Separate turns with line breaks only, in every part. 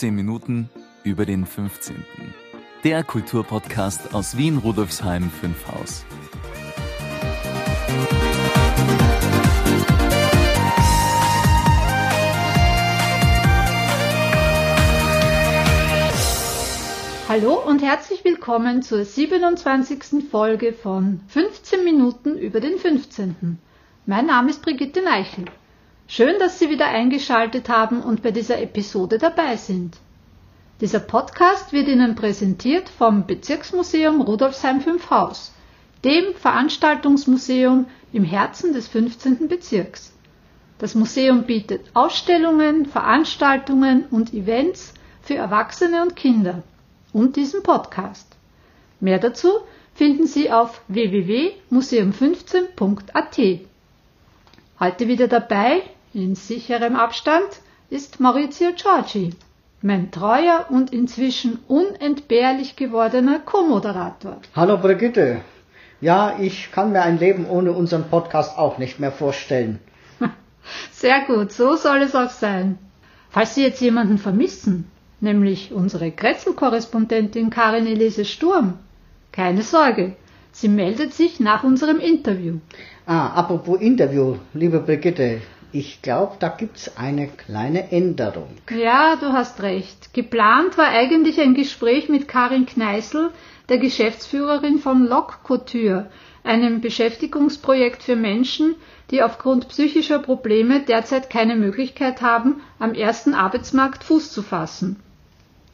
15 Minuten über den 15. Der Kulturpodcast aus Wien Rudolfsheim 5 Haus.
Hallo und herzlich willkommen zur 27. Folge von 15 Minuten über den 15. Mein Name ist Brigitte Neichel. Schön, dass Sie wieder eingeschaltet haben und bei dieser Episode dabei sind. Dieser Podcast wird Ihnen präsentiert vom Bezirksmuseum Rudolfsheim 5 Haus, dem Veranstaltungsmuseum im Herzen des 15. Bezirks. Das Museum bietet Ausstellungen, Veranstaltungen und Events für Erwachsene und Kinder und diesen Podcast. Mehr dazu finden Sie auf www.museum15.at. Heute wieder dabei, in sicherem Abstand, ist Maurizio Giorgi, mein treuer und inzwischen unentbehrlich gewordener Co-Moderator.
Hallo Brigitte. Ja, ich kann mir ein Leben ohne unseren Podcast auch nicht mehr vorstellen.
Sehr gut, so soll es auch sein. Falls Sie jetzt jemanden vermissen, nämlich unsere Kretzel-Korrespondentin Karin Elise Sturm. Keine Sorge, sie meldet sich nach unserem Interview.
Ah, apropos Interview, liebe Brigitte, ich glaube, da gibt's eine kleine Änderung.
Ja, du hast recht. Geplant war eigentlich ein Gespräch mit Karin Kneißl, der Geschäftsführerin von Lock Couture, einem Beschäftigungsprojekt für Menschen, die aufgrund psychischer Probleme derzeit keine Möglichkeit haben, am ersten Arbeitsmarkt Fuß zu fassen.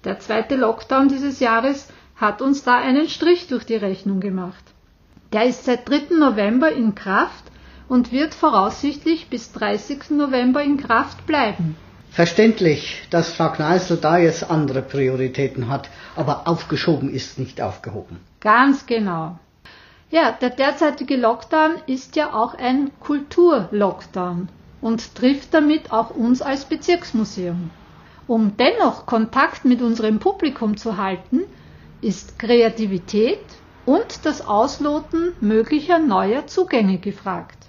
Der zweite Lockdown dieses Jahres hat uns da einen Strich durch die Rechnung gemacht. Der ist seit 3. November in Kraft und wird voraussichtlich bis 30. November in Kraft bleiben.
Verständlich, dass Frau Kneißl da jetzt andere Prioritäten hat, aber aufgeschoben ist nicht aufgehoben.
Ganz genau. Ja, der derzeitige Lockdown ist ja auch ein Kulturlockdown und trifft damit auch uns als Bezirksmuseum. Um dennoch Kontakt mit unserem Publikum zu halten, ist Kreativität und das Ausloten möglicher neuer Zugänge gefragt.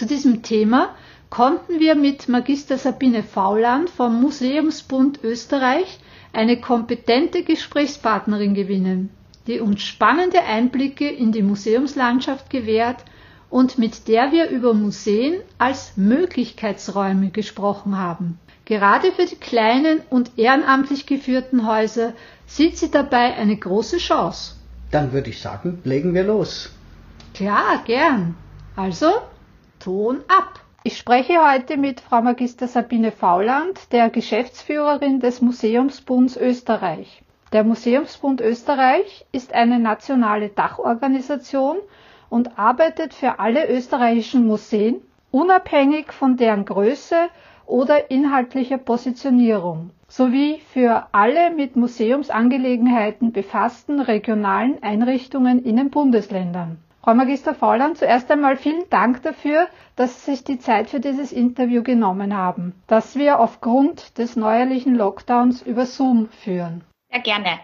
Zu diesem Thema konnten wir mit Magister Sabine Fauland vom Museumsbund Österreich eine kompetente Gesprächspartnerin gewinnen, die uns spannende Einblicke in die Museumslandschaft gewährt und mit der wir über Museen als Möglichkeitsräume gesprochen haben. Gerade für die kleinen und ehrenamtlich geführten Häuser sieht sie dabei eine große Chance.
Dann würde ich sagen, legen wir los.
Klar, gern. Also, Ton ab. Ich spreche heute mit Frau Magister Sabine Fauland, der Geschäftsführerin des Museumsbunds Österreich. Der Museumsbund Österreich ist eine nationale Dachorganisation und arbeitet für alle österreichischen Museen, unabhängig von deren Größe oder inhaltlicher Positionierung sowie für alle mit Museumsangelegenheiten befassten regionalen Einrichtungen in den Bundesländern. Frau Magister Fauland, zuerst einmal vielen Dank dafür, dass Sie sich die Zeit für dieses Interview genommen haben, das wir aufgrund des neuerlichen Lockdowns über Zoom führen.
Ja, gerne.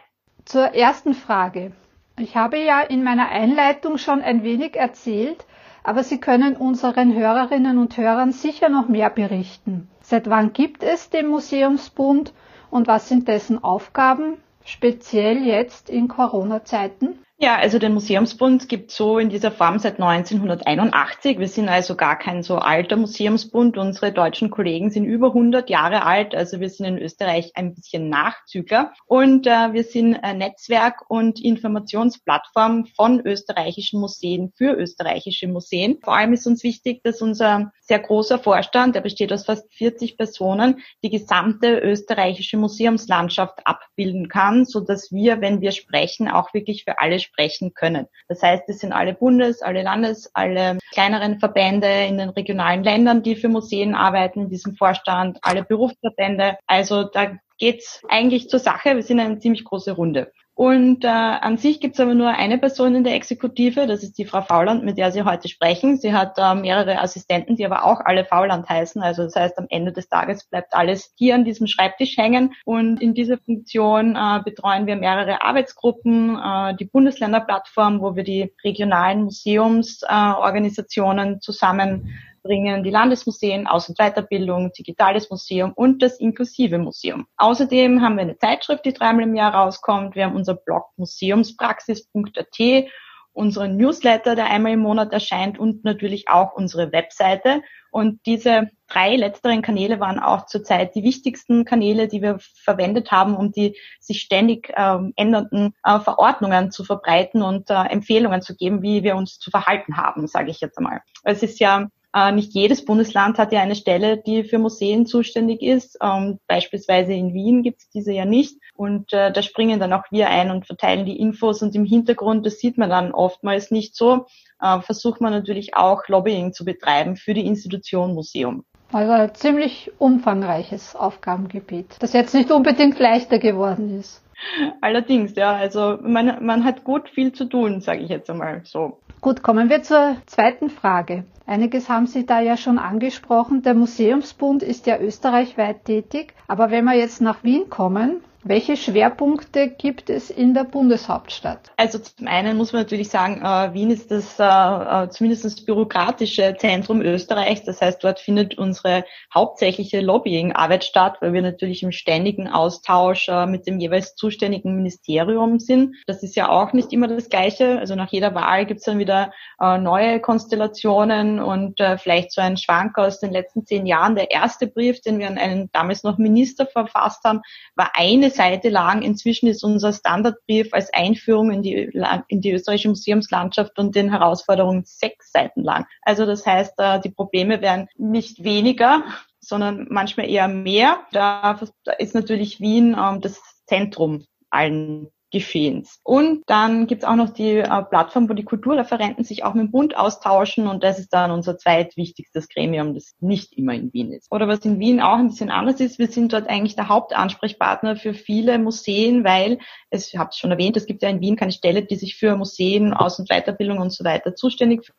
Zur ersten Frage. Ich habe ja in meiner Einleitung schon ein wenig erzählt, aber Sie können unseren Hörerinnen und Hörern sicher noch mehr berichten. Seit wann gibt es den Museumsbund und was sind dessen Aufgaben, speziell jetzt in Corona-Zeiten?
Ja, also den Museumsbund gibt so in dieser Form seit 1981. Wir sind also gar kein so alter Museumsbund. Unsere deutschen Kollegen sind über 100 Jahre alt. Also wir sind in Österreich ein bisschen Nachzügler. Und äh, wir sind ein Netzwerk und Informationsplattform von österreichischen Museen für österreichische Museen. Vor allem ist uns wichtig, dass unser sehr großer Vorstand, der besteht aus fast 40 Personen, die gesamte österreichische Museumslandschaft abbilden kann, so dass wir, wenn wir sprechen, auch wirklich für alle sprechen können. Das heißt, es sind alle Bundes-, alle Landes-, alle kleineren Verbände in den regionalen Ländern, die für Museen arbeiten, in diesem Vorstand, alle Berufsverbände. Also da geht's eigentlich zur Sache. Wir sind eine ziemlich große Runde. Und äh, an sich gibt es aber nur eine Person in der Exekutive, das ist die Frau Fauland, mit der Sie heute sprechen. Sie hat äh, mehrere Assistenten, die aber auch alle Fauland heißen. Also das heißt, am Ende des Tages bleibt alles hier an diesem Schreibtisch hängen. Und in dieser Funktion äh, betreuen wir mehrere Arbeitsgruppen, äh, die Bundesländerplattform, wo wir die regionalen Museumsorganisationen äh, zusammen bringen die Landesmuseen, Aus- und Weiterbildung, Digitales Museum und das Inklusive Museum. Außerdem haben wir eine Zeitschrift, die dreimal im Jahr rauskommt. Wir haben unser Blog museumspraxis.at unseren Newsletter, der einmal im Monat erscheint und natürlich auch unsere Webseite. Und diese drei letzteren Kanäle waren auch zurzeit die wichtigsten Kanäle, die wir verwendet haben, um die sich ständig ähm, ändernden äh, Verordnungen zu verbreiten und äh, Empfehlungen zu geben, wie wir uns zu verhalten haben, sage ich jetzt einmal. Es ist ja äh, nicht jedes Bundesland hat ja eine Stelle, die für Museen zuständig ist. Ähm, beispielsweise in Wien gibt es diese ja nicht. Und äh, da springen dann auch wir ein und verteilen die Infos. Und im Hintergrund, das sieht man dann oftmals nicht so, äh, versucht man natürlich auch Lobbying zu betreiben für die Institution Museum.
Also ein ziemlich umfangreiches Aufgabengebiet, das jetzt nicht unbedingt leichter geworden ist.
Allerdings, ja, also man, man hat gut viel zu tun, sage ich jetzt einmal so.
Gut, kommen wir zur zweiten Frage. Einiges haben Sie da ja schon angesprochen. Der Museumsbund ist ja österreichweit tätig. Aber wenn wir jetzt nach Wien kommen, welche Schwerpunkte gibt es in der Bundeshauptstadt?
Also zum einen muss man natürlich sagen, äh, Wien ist das äh, äh, zumindest das bürokratische Zentrum Österreichs. Das heißt, dort findet unsere hauptsächliche Lobbying-Arbeit statt, weil wir natürlich im ständigen Austausch äh, mit dem jeweils zuständigen Ministerium sind. Das ist ja auch nicht immer das Gleiche. Also nach jeder Wahl gibt es dann wieder neue Konstellationen und vielleicht so ein Schwank aus den letzten zehn Jahren. Der erste Brief, den wir an einen damals noch Minister verfasst haben, war eines Seite lang. Inzwischen ist unser Standardbrief als Einführung in die, in die österreichische Museumslandschaft und den Herausforderungen sechs Seiten lang. Also das heißt, äh, die Probleme werden nicht weniger, sondern manchmal eher mehr. Da ist natürlich Wien ähm, das Zentrum allen Geschehens. Und dann gibt's auch noch die äh, Plattform, wo die Kulturreferenten sich auch mit dem Bund austauschen und das ist dann unser zweitwichtigstes Gremium, das nicht immer in Wien ist. Oder was in Wien auch ein bisschen anders ist, wir sind dort eigentlich der Hauptansprechpartner für viele Museen, weil es, ich habe es schon erwähnt, es gibt ja in Wien keine Stelle, die sich für Museen, Aus- und Weiterbildung und so weiter zuständig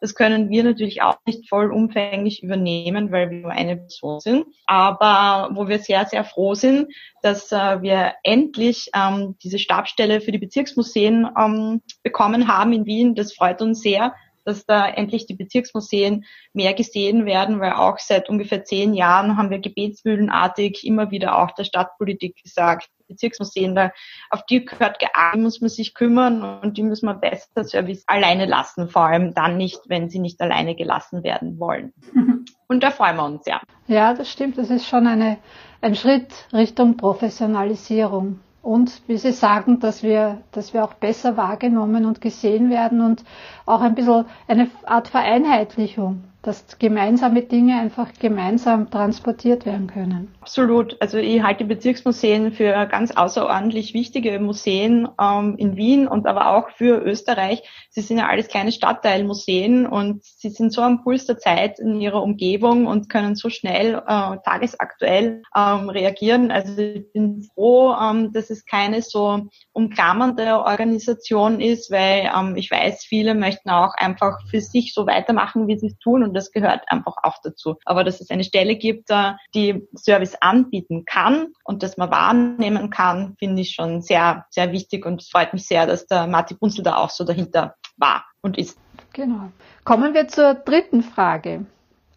das können wir natürlich auch nicht vollumfänglich übernehmen, weil wir nur eine Person sind. Aber wo wir sehr, sehr froh sind, dass äh, wir endlich ähm, diese Stabstelle für die Bezirksmuseen ähm, bekommen haben in Wien. Das freut uns sehr, dass da endlich die Bezirksmuseen mehr gesehen werden, weil auch seit ungefähr zehn Jahren haben wir gebetsmühlenartig immer wieder auch der Stadtpolitik gesagt, Bezirksmuseen, da, auf die gehört gearbeitet, muss man sich kümmern und die muss man besser Service alleine lassen, vor allem dann nicht, wenn sie nicht alleine gelassen werden wollen. Mhm. Und da freuen wir uns, ja.
Ja, das stimmt. Das ist schon eine, ein Schritt Richtung Professionalisierung und wie Sie sagen, dass wir, dass wir auch besser wahrgenommen und gesehen werden und auch ein bisschen eine Art Vereinheitlichung dass gemeinsame Dinge einfach gemeinsam transportiert werden können.
Absolut. Also ich halte Bezirksmuseen für ganz außerordentlich wichtige Museen ähm, in Wien und aber auch für Österreich. Sie sind ja alles kleine Stadtteilmuseen und sie sind so am Puls der Zeit in ihrer Umgebung und können so schnell äh, tagesaktuell ähm, reagieren. Also ich bin froh, ähm, dass es keine so umklammernde Organisation ist, weil ähm, ich weiß, viele möchten auch einfach für sich so weitermachen, wie sie es tun und das gehört einfach auch dazu. Aber dass es eine Stelle gibt, die Service anbieten kann und dass man wahrnehmen kann, finde ich schon sehr, sehr wichtig und es freut mich sehr, dass der Marti Bunzel da auch so dahinter war und ist.
Genau. Kommen wir zur dritten Frage.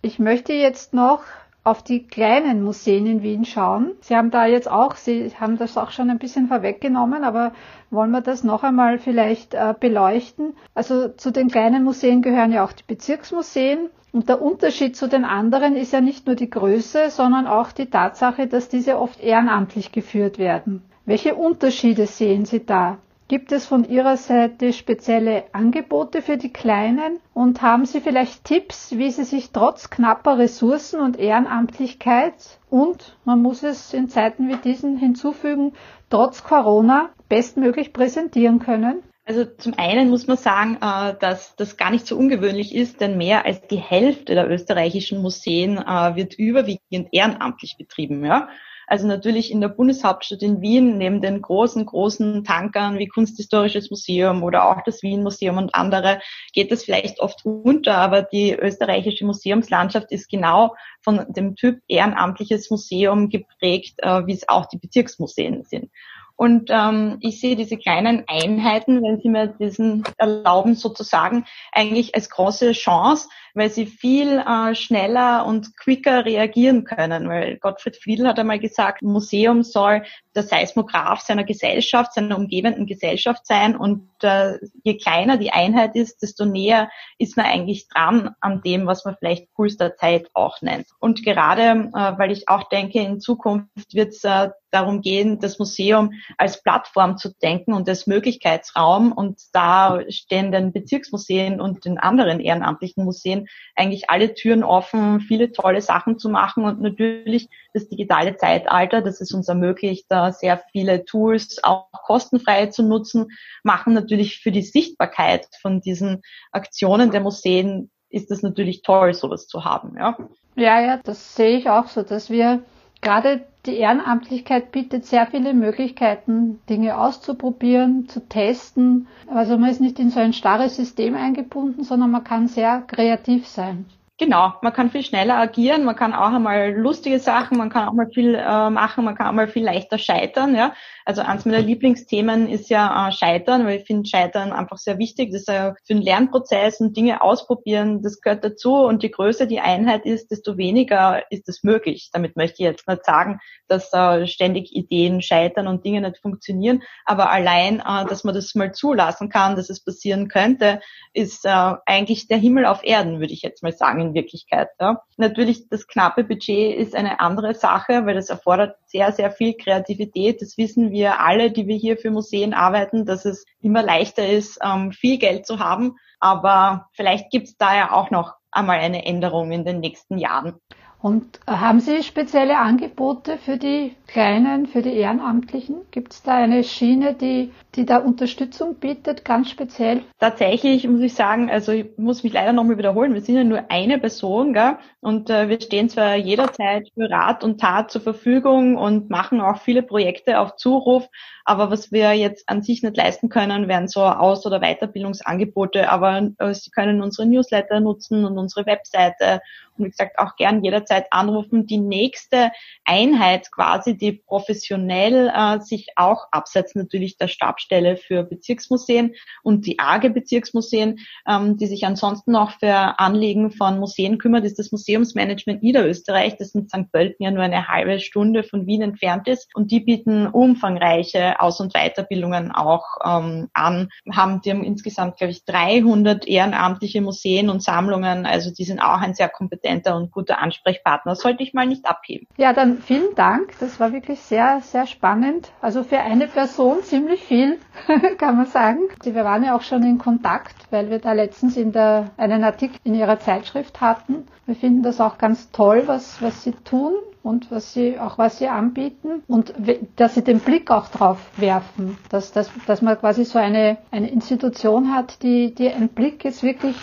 Ich möchte jetzt noch auf die kleinen Museen in Wien schauen. Sie haben da jetzt auch, Sie haben das auch schon ein bisschen vorweggenommen, aber wollen wir das noch einmal vielleicht äh, beleuchten? Also zu den kleinen Museen gehören ja auch die Bezirksmuseen. Und der Unterschied zu den anderen ist ja nicht nur die Größe, sondern auch die Tatsache, dass diese oft ehrenamtlich geführt werden. Welche Unterschiede sehen Sie da? Gibt es von Ihrer Seite spezielle Angebote für die Kleinen? Und haben Sie vielleicht Tipps, wie Sie sich trotz knapper Ressourcen und Ehrenamtlichkeit und, man muss es in Zeiten wie diesen hinzufügen, trotz Corona bestmöglich präsentieren können?
Also zum einen muss man sagen, äh, dass das gar nicht so ungewöhnlich ist, denn mehr als die Hälfte der österreichischen Museen äh, wird überwiegend ehrenamtlich betrieben. Ja? Also natürlich in der Bundeshauptstadt in Wien, neben den großen, großen Tankern wie Kunsthistorisches Museum oder auch das Wien Museum und andere, geht das vielleicht oft unter, aber die österreichische Museumslandschaft ist genau von dem Typ ehrenamtliches Museum geprägt, äh, wie es auch die Bezirksmuseen sind. Und ähm, ich sehe diese kleinen Einheiten, wenn Sie mir diesen erlauben, sozusagen eigentlich als große Chance, weil sie viel äh, schneller und quicker reagieren können. Weil Gottfried Friedl hat einmal gesagt, Museum soll der Seismograph seiner Gesellschaft, seiner umgebenden Gesellschaft sein und äh, je kleiner die Einheit ist, desto näher ist man eigentlich dran an dem, was man vielleicht Puls der Zeit auch nennt. Und gerade, äh, weil ich auch denke, in Zukunft wird es äh, darum gehen, das Museum als Plattform zu denken und als Möglichkeitsraum. Und da stehen den Bezirksmuseen und den anderen ehrenamtlichen Museen eigentlich alle Türen offen, viele tolle Sachen zu machen. Und natürlich das digitale Zeitalter, das es uns ermöglicht, da sehr viele Tools auch kostenfrei zu nutzen, machen natürlich für die Sichtbarkeit von diesen Aktionen der Museen ist es natürlich toll, sowas zu haben. Ja,
ja, ja das sehe ich auch so, dass wir gerade die Ehrenamtlichkeit bietet sehr viele Möglichkeiten, Dinge auszuprobieren, zu testen. Also man ist nicht in so ein starres System eingebunden, sondern man kann sehr kreativ sein.
Genau, man kann viel schneller agieren, man kann auch einmal lustige Sachen, man kann auch mal viel äh, machen, man kann auch mal viel leichter scheitern. Ja? Also eins meiner Lieblingsthemen ist ja äh, Scheitern, weil ich finde Scheitern einfach sehr wichtig. Das ist ja für den Lernprozess und Dinge ausprobieren, das gehört dazu. Und je größer die Einheit ist, desto weniger ist es möglich. Damit möchte ich jetzt nicht sagen, dass äh, ständig Ideen scheitern und Dinge nicht funktionieren, aber allein, äh, dass man das mal zulassen kann, dass es passieren könnte, ist äh, eigentlich der Himmel auf Erden, würde ich jetzt mal sagen in Wirklichkeit. Ja. Natürlich, das knappe Budget ist eine andere Sache, weil das erfordert sehr, sehr viel Kreativität. Das wissen wir alle, die wir hier für Museen arbeiten, dass es immer leichter ist, ähm, viel Geld zu haben. Aber vielleicht gibt es da ja auch noch einmal eine Änderung in den nächsten Jahren.
Und haben Sie spezielle Angebote für die Kleinen, für die Ehrenamtlichen? Gibt es da eine Schiene, die, die da Unterstützung bietet, ganz speziell?
Tatsächlich muss ich sagen, also ich muss mich leider nochmal wiederholen, wir sind ja nur eine Person, gell? Und äh, wir stehen zwar jederzeit für Rat und Tat zur Verfügung und machen auch viele Projekte auf Zuruf, aber was wir jetzt an sich nicht leisten können, wären so Aus- oder Weiterbildungsangebote. Aber äh, Sie können unsere Newsletter nutzen und unsere Webseite wie gesagt auch gern jederzeit anrufen. Die nächste Einheit quasi, die professionell äh, sich auch absetzt natürlich der Stabstelle für Bezirksmuseen und die AGE Bezirksmuseen, ähm, die sich ansonsten auch für Anliegen von Museen kümmert, ist das Museumsmanagement Niederösterreich, das in St. Pölten ja nur eine halbe Stunde von Wien entfernt ist und die bieten umfangreiche aus- und Weiterbildungen auch ähm, an, haben, die haben insgesamt, glaube ich, 300 ehrenamtliche Museen und Sammlungen, also die sind auch ein sehr kompetenter und guter Ansprechpartner. Sollte ich mal nicht abheben.
Ja, dann vielen Dank. Das war wirklich sehr, sehr spannend. Also für eine Person ziemlich viel, kann man sagen. Wir waren ja auch schon in Kontakt, weil wir da letztens in der, einen Artikel in ihrer Zeitschrift hatten. Wir finden das auch ganz toll, was, was sie tun und was sie auch was sie anbieten und dass sie den Blick auch drauf werfen, dass, dass, dass man quasi so eine, eine Institution hat, die, die einen Blick jetzt wirklich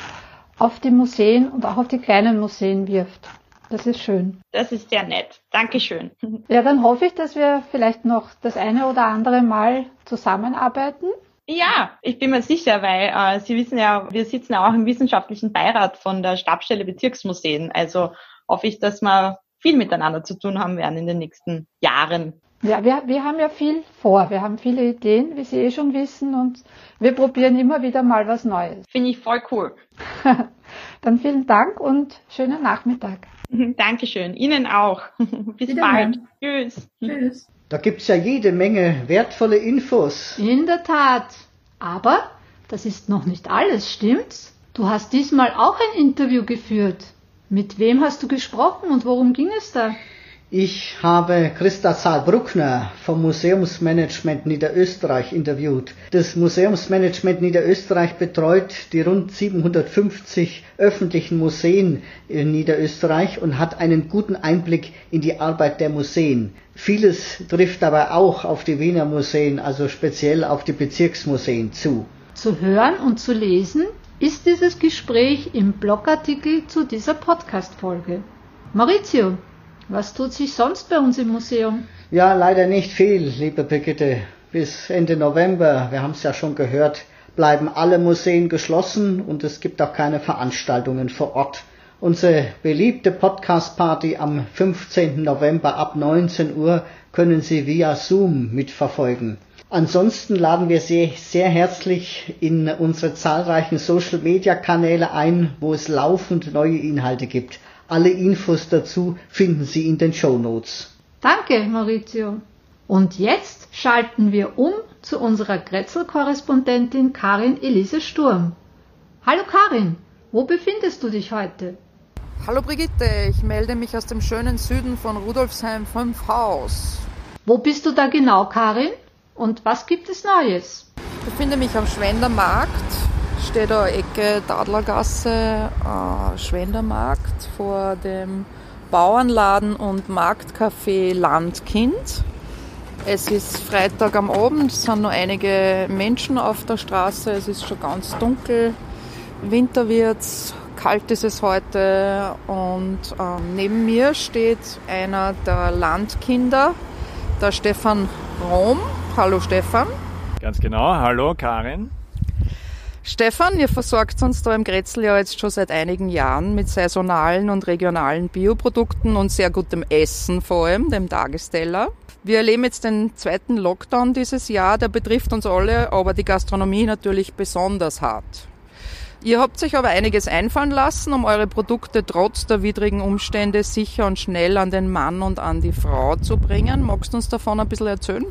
auf die Museen und auch auf die kleinen Museen wirft. Das ist schön.
Das ist sehr nett. Dankeschön.
Ja, dann hoffe ich, dass wir vielleicht noch das eine oder andere Mal zusammenarbeiten.
Ja, ich bin mir sicher, weil äh, Sie wissen ja, wir sitzen ja auch im wissenschaftlichen Beirat von der Stabstelle Bezirksmuseen. Also hoffe ich, dass wir viel miteinander zu tun haben werden in den nächsten Jahren.
Ja, wir, wir haben ja viel vor. Wir haben viele Ideen, wie Sie eh schon wissen, und wir probieren immer wieder mal was Neues.
Finde ich voll cool.
Dann vielen Dank und schönen Nachmittag.
Dankeschön. Ihnen auch. Bis bald. Tschüss.
Tschüss. Da gibt's ja jede Menge wertvolle Infos.
In der Tat. Aber das ist noch nicht alles, stimmt's? Du hast diesmal auch ein Interview geführt. Mit wem hast du gesprochen und worum ging es da?
Ich habe Christa Zahl-Bruckner vom Museumsmanagement Niederösterreich interviewt. Das Museumsmanagement Niederösterreich betreut die rund 750 öffentlichen Museen in Niederösterreich und hat einen guten Einblick in die Arbeit der Museen. Vieles trifft aber auch auf die Wiener Museen, also speziell auf die Bezirksmuseen zu.
Zu hören und zu lesen ist dieses Gespräch im Blogartikel zu dieser Podcast-Folge. Maurizio, was tut sich sonst bei uns im Museum?
Ja, leider nicht viel, liebe Brigitte. Bis Ende November, wir haben es ja schon gehört, bleiben alle Museen geschlossen und es gibt auch keine Veranstaltungen vor Ort. Unsere beliebte Podcast-Party am 15. November ab 19 Uhr können Sie via Zoom mitverfolgen. Ansonsten laden wir Sie sehr herzlich in unsere zahlreichen Social-Media-Kanäle ein, wo es laufend neue Inhalte gibt. Alle Infos dazu finden Sie in den Show Notes.
Danke, Maurizio. Und jetzt schalten wir um zu unserer Grätzl-Korrespondentin Karin Elise Sturm. Hallo Karin, wo befindest du dich heute?
Hallo Brigitte, ich melde mich aus dem schönen Süden von Rudolfsheim 5 Haus.
Wo bist du da genau, Karin? Und was gibt es Neues?
Ich befinde mich am Schwendermarkt, stehe da Ecke Dadlergasse, äh, Schwendermarkt vor dem Bauernladen und Marktcafé Landkind. Es ist Freitag am Abend, es sind noch einige Menschen auf der Straße, es ist schon ganz dunkel. Winter wird's, kalt ist es heute und ähm, neben mir steht einer der Landkinder, der Stefan Rom. Hallo Stefan.
Ganz genau, hallo Karin.
Stefan, ihr versorgt uns da im Grätzl ja jetzt schon seit einigen Jahren mit saisonalen und regionalen Bioprodukten und sehr gutem Essen vor allem, dem Tagesteller. Wir erleben jetzt den zweiten Lockdown dieses Jahr, der betrifft uns alle, aber die Gastronomie natürlich besonders hart. Ihr habt sich aber einiges einfallen lassen, um eure Produkte trotz der widrigen Umstände sicher und schnell an den Mann und an die Frau zu bringen. Magst du uns davon ein bisschen erzählen?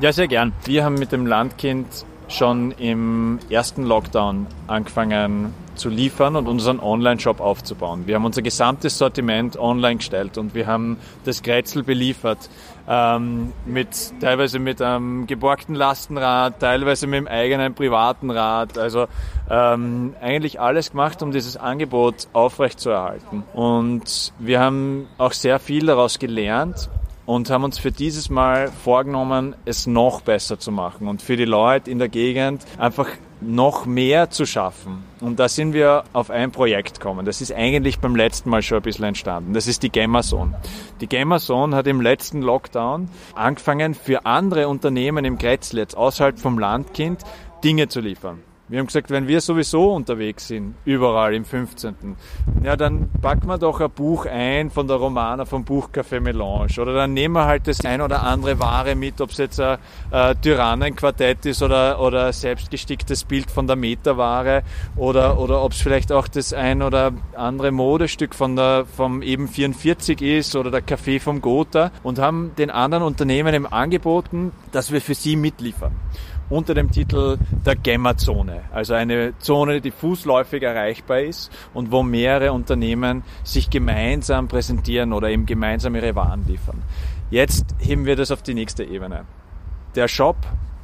Ja, sehr gern. Wir haben mit dem Landkind schon im ersten Lockdown angefangen zu liefern und unseren Online-Shop aufzubauen. Wir haben unser gesamtes Sortiment online gestellt und wir haben das Grätzl beliefert. Ähm, mit, teilweise mit einem geborgten Lastenrad, teilweise mit dem eigenen privaten Rad. Also ähm, eigentlich alles gemacht, um dieses Angebot aufrechtzuerhalten. Und wir haben auch sehr viel daraus gelernt und haben uns für dieses Mal vorgenommen, es noch besser zu machen und für die Leute in der Gegend einfach noch mehr zu schaffen. Und da sind wir auf ein Projekt gekommen. Das ist eigentlich beim letzten Mal schon ein bisschen entstanden. Das ist die Gamerzone. Die Gamerzone hat im letzten Lockdown angefangen, für andere Unternehmen im Grätzl, jetzt außerhalb vom Landkind, Dinge zu liefern. Wir haben gesagt, wenn wir sowieso unterwegs sind, überall im 15., ja, dann packen wir doch ein Buch ein von der Romana vom Buchcafé Melange. Oder dann nehmen wir halt das ein oder andere Ware mit, ob es jetzt ein äh, Tyrannenquartett ist oder, oder selbstgesticktes Bild von der Meterware oder, oder ob es vielleicht auch das ein oder andere Modestück von der, vom eben 44 ist oder der Kaffee vom Gotha und haben den anderen Unternehmen eben angeboten, dass wir für sie mitliefern unter dem Titel der Gemma-Zone. Also eine Zone, die fußläufig erreichbar ist und wo mehrere Unternehmen sich gemeinsam präsentieren oder eben gemeinsam ihre Waren liefern. Jetzt heben wir das auf die nächste Ebene. Der Shop,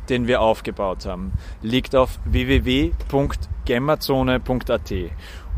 den wir aufgebaut haben, liegt auf www.gemmazone.at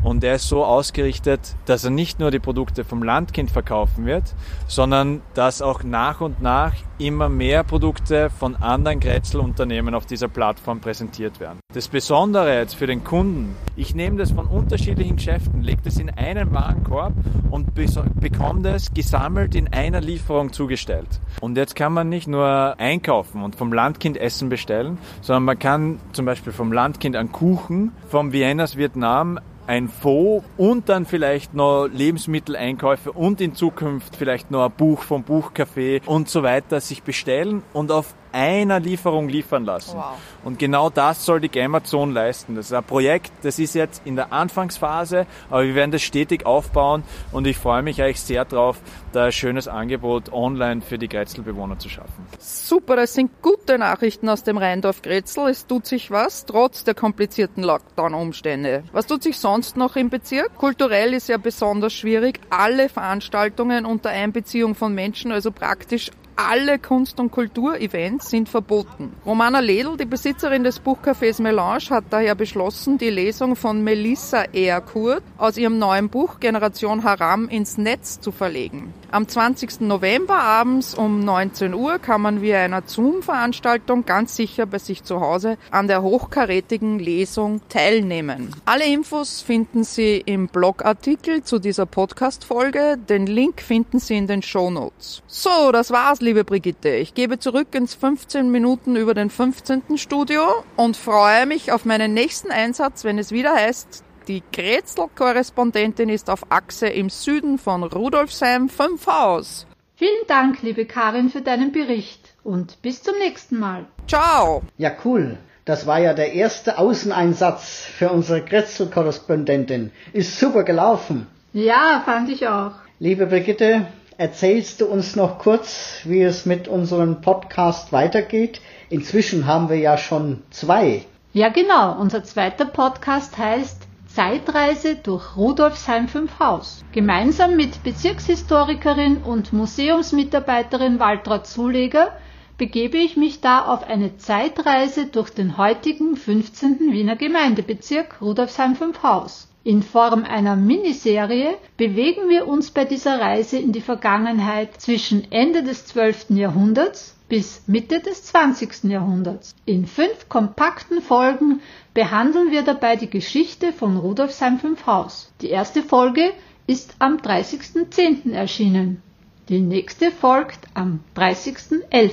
und er ist so ausgerichtet, dass er nicht nur die Produkte vom Landkind verkaufen wird, sondern dass auch nach und nach immer mehr Produkte von anderen Grätzl-Unternehmen auf dieser Plattform präsentiert werden. Das Besondere jetzt für den Kunden, ich nehme das von unterschiedlichen Geschäften, lege das in einen Warenkorb und bekomme das gesammelt in einer Lieferung zugestellt. Und jetzt kann man nicht nur einkaufen und vom Landkind Essen bestellen, sondern man kann zum Beispiel vom Landkind einen Kuchen, vom Viennas Vietnam ein Fonds und dann vielleicht noch Lebensmitteleinkäufe und in Zukunft vielleicht noch ein Buch vom Buchcafé und so weiter sich bestellen. Und auf einer Lieferung liefern lassen. Wow. Und genau das soll die Gamerzone leisten. Das ist ein Projekt, das ist jetzt in der Anfangsphase, aber wir werden das stetig aufbauen und ich freue mich eigentlich sehr drauf, da ein schönes Angebot online für die Grätzl-Bewohner zu schaffen.
Super, das sind gute Nachrichten aus dem Rheindorf Grätzl. Es tut sich was, trotz der komplizierten Lockdown-Umstände. Was tut sich sonst noch im Bezirk? Kulturell ist ja besonders schwierig. Alle Veranstaltungen unter Einbeziehung von Menschen, also praktisch alle Kunst- und Kulturevents sind verboten. Romana Ledl, die Besitzerin des Buchcafés Melange, hat daher beschlossen, die Lesung von Melissa Erkurt aus ihrem neuen Buch Generation Haram ins Netz zu verlegen. Am 20. November abends um 19 Uhr kann man via einer Zoom-Veranstaltung ganz sicher bei sich zu Hause an der hochkarätigen Lesung teilnehmen. Alle Infos finden Sie im Blogartikel zu dieser Podcast-Folge. Den Link finden Sie in den Show Notes. So, das war's liebe Brigitte. Ich gebe zurück ins 15 Minuten über den 15. Studio und freue mich auf meinen nächsten Einsatz, wenn es wieder heißt, die Grätzl-Korrespondentin ist auf Achse im Süden von Rudolfsheim 5 Haus.
Vielen Dank, liebe Karin, für deinen Bericht und bis zum nächsten Mal.
Ciao!
Ja, cool. Das war ja der erste Außeneinsatz für unsere Kretzel-Korrespondentin. Ist super gelaufen.
Ja, fand ich auch.
Liebe Brigitte, erzählst du uns noch kurz, wie es mit unserem Podcast weitergeht? Inzwischen haben wir ja schon zwei.
Ja, genau. Unser zweiter Podcast heißt Zeitreise durch Rudolfsheim 5 Haus. Gemeinsam mit Bezirkshistorikerin und Museumsmitarbeiterin Waltraud Zuleger begebe ich mich da auf eine Zeitreise durch den heutigen 15. Wiener Gemeindebezirk Rudolfsheim 5 Haus. In Form einer Miniserie bewegen wir uns bei dieser Reise in die Vergangenheit zwischen Ende des 12. Jahrhunderts bis Mitte des 20. Jahrhunderts. In fünf kompakten Folgen behandeln wir dabei die Geschichte von Rudolfsheim 5 Haus. Die erste Folge ist am 30.10. erschienen. Die nächste folgt am 30.11.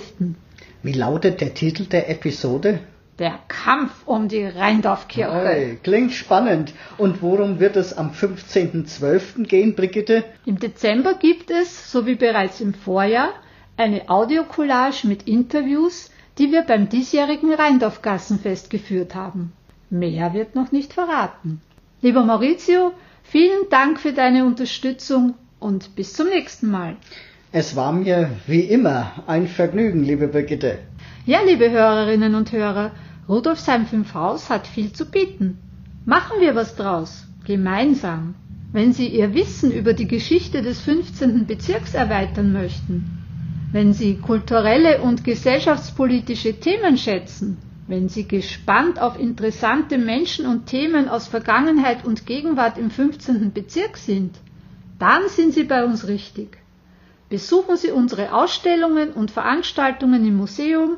Wie lautet der Titel der Episode?
Der Kampf um die Rheindorfkirche.
Hey, klingt spannend. Und worum wird es am 15.12. gehen, Brigitte?
Im Dezember gibt es, so wie bereits im Vorjahr, eine Audiocollage mit Interviews, die wir beim diesjährigen Rheindorfgassenfest geführt haben. Mehr wird noch nicht verraten. Lieber Maurizio, vielen Dank für deine Unterstützung und bis zum nächsten Mal.
Es war mir wie immer ein Vergnügen, liebe Brigitte.
Ja, liebe Hörerinnen und Hörer, Rudolfsheim 5 Haus hat viel zu bieten. Machen wir was draus, gemeinsam. Wenn Sie Ihr Wissen über die Geschichte des 15. Bezirks erweitern möchten, wenn Sie kulturelle und gesellschaftspolitische Themen schätzen, wenn Sie gespannt auf interessante Menschen und Themen aus Vergangenheit und Gegenwart im 15. Bezirk sind, dann sind Sie bei uns richtig. Besuchen Sie unsere Ausstellungen und Veranstaltungen im Museum,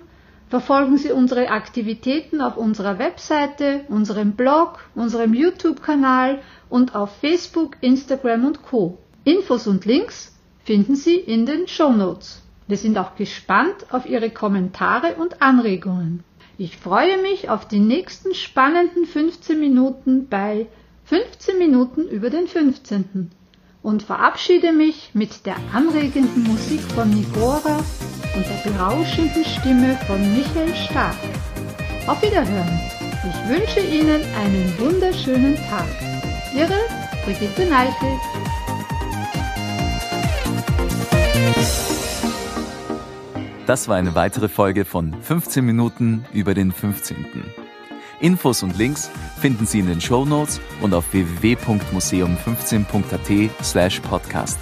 verfolgen Sie unsere Aktivitäten auf unserer Webseite, unserem Blog, unserem YouTube-Kanal und auf Facebook, Instagram und Co. Infos und Links finden Sie in den Show Notes. Wir sind auch gespannt auf Ihre Kommentare und Anregungen. Ich freue mich auf die nächsten spannenden 15 Minuten bei 15 Minuten über den 15. und verabschiede mich mit der anregenden Musik von Nigora und der berauschenden Stimme von Michael Stark. Auf Wiederhören. Ich wünsche Ihnen einen wunderschönen Tag. Ihre Brigitte Neichel.
Das war eine weitere Folge von 15 Minuten über den 15. Infos und Links finden Sie in den Show Notes und auf www.museum15.at slash podcast.